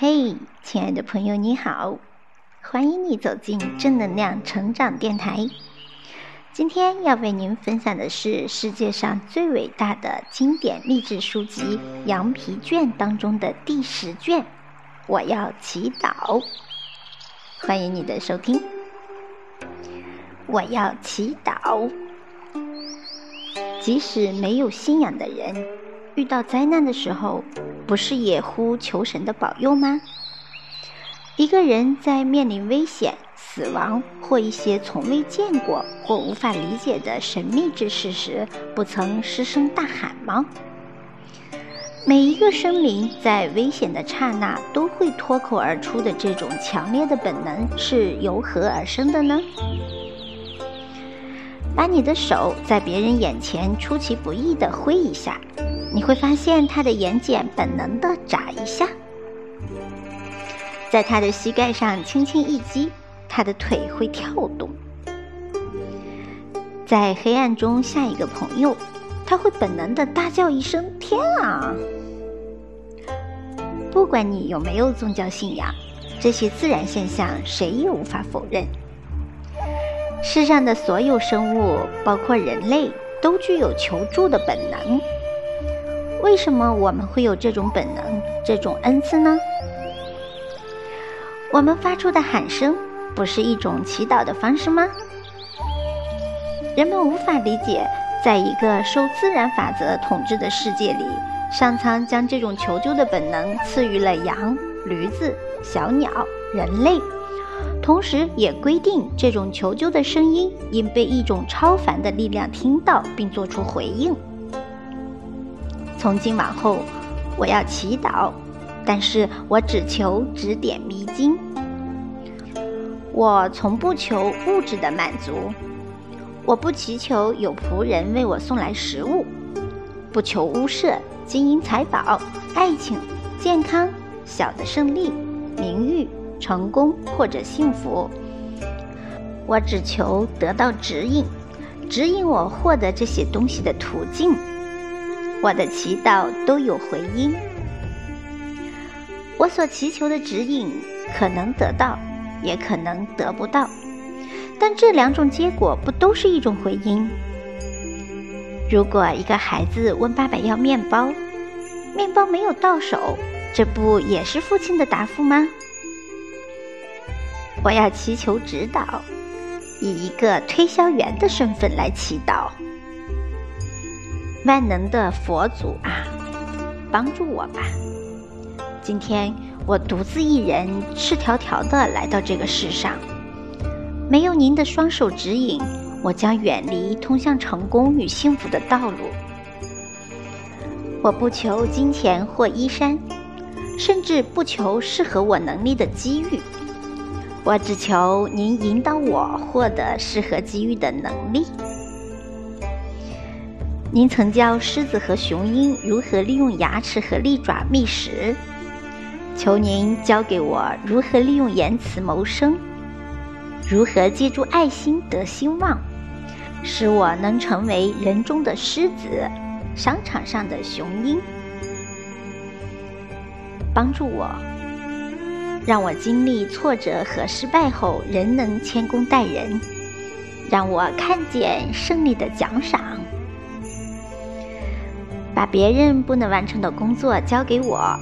嘿，亲爱的朋友，你好，欢迎你走进正能量成长电台。今天要为您分享的是世界上最伟大的经典励志书籍《羊皮卷》当中的第十卷。我要祈祷。欢迎你的收听。我要祈祷。即使没有信仰的人，遇到灾难的时候，不是也呼求神的保佑吗？一个人在面临危险、死亡或一些从未见过或无法理解的神秘之事时，不曾失声大喊吗？每一个生灵在危险的刹那都会脱口而出的这种强烈的本能是由何而生的呢？把你的手在别人眼前出其不意地挥一下。你会发现他的眼睑本能地眨一下，在他的膝盖上轻轻一击，他的腿会跳动。在黑暗中下一个朋友，他会本能地大叫一声：“天啊！”不管你有没有宗教信仰，这些自然现象谁也无法否认。世上的所有生物，包括人类，都具有求助的本能。为什么我们会有这种本能、这种恩赐呢？我们发出的喊声不是一种祈祷的方式吗？人们无法理解，在一个受自然法则统治的世界里，上苍将这种求救的本能赐予了羊、驴子、小鸟、人类，同时也规定这种求救的声音应被一种超凡的力量听到并做出回应。从今往后，我要祈祷，但是我只求指点迷津。我从不求物质的满足，我不祈求有仆人为我送来食物，不求屋舍、金银财宝、爱情、健康、小的胜利、名誉、成功或者幸福。我只求得到指引，指引我获得这些东西的途径。我的祈祷都有回音，我所祈求的指引可能得到，也可能得不到，但这两种结果不都是一种回音？如果一个孩子问爸爸要面包，面包没有到手，这不也是父亲的答复吗？我要祈求指导，以一个推销员的身份来祈祷。万能的佛祖啊，帮助我吧！今天我独自一人，赤条条的来到这个世上，没有您的双手指引，我将远离通向成功与幸福的道路。我不求金钱或衣衫，甚至不求适合我能力的机遇，我只求您引导我获得适合机遇的能力。您曾教狮子和雄鹰如何利用牙齿和利爪觅食，求您教给我如何利用言辞谋生，如何借助爱心得兴旺，使我能成为人中的狮子，商场上的雄鹰。帮助我，让我经历挫折和失败后仍能谦恭待人，让我看见胜利的奖赏。把别人不能完成的工作交给我，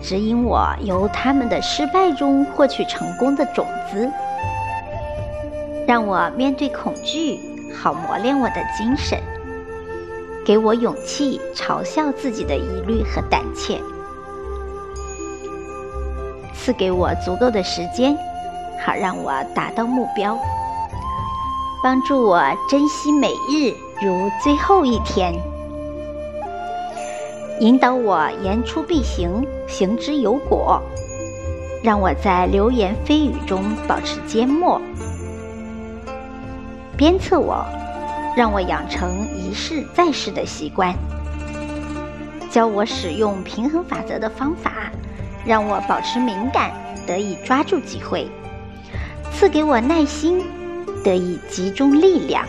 指引我由他们的失败中获取成功的种子，让我面对恐惧，好磨练我的精神，给我勇气嘲笑自己的疑虑和胆怯，赐给我足够的时间，好让我达到目标，帮助我珍惜每日如最后一天。引导我言出必行，行之有果，让我在流言蜚语中保持缄默；鞭策我，让我养成一试再试的习惯；教我使用平衡法则的方法，让我保持敏感，得以抓住机会；赐给我耐心，得以集中力量；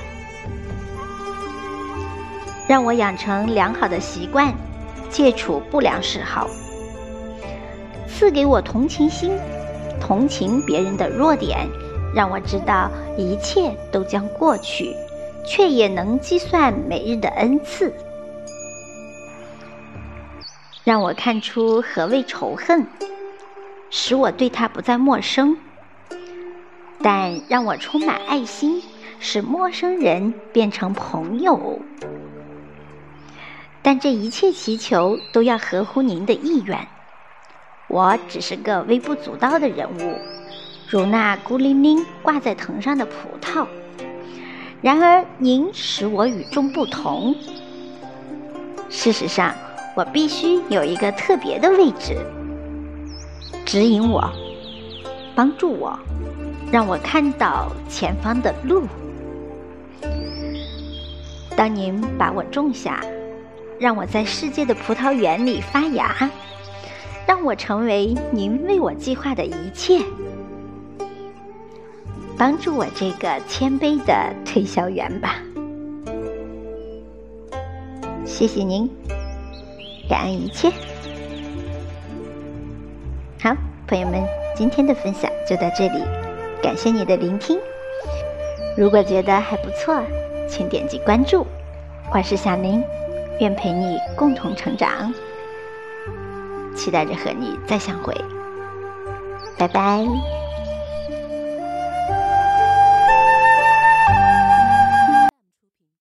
让我养成良好的习惯。戒除不良嗜好，赐给我同情心，同情别人的弱点，让我知道一切都将过去，却也能计算每日的恩赐，让我看出何谓仇恨，使我对他不再陌生，但让我充满爱心，使陌生人变成朋友。但这一切祈求都要合乎您的意愿。我只是个微不足道的人物，如那孤零零挂在藤上的葡萄。然而您使我与众不同。事实上，我必须有一个特别的位置，指引我，帮助我，让我看到前方的路。当您把我种下。让我在世界的葡萄园里发芽，让我成为您为我计划的一切，帮助我这个谦卑的推销员吧。谢谢您，感恩一切。好，朋友们，今天的分享就到这里，感谢你的聆听。如果觉得还不错，请点击关注。我是小宁。愿陪你共同成长，期待着和你再相会，拜拜。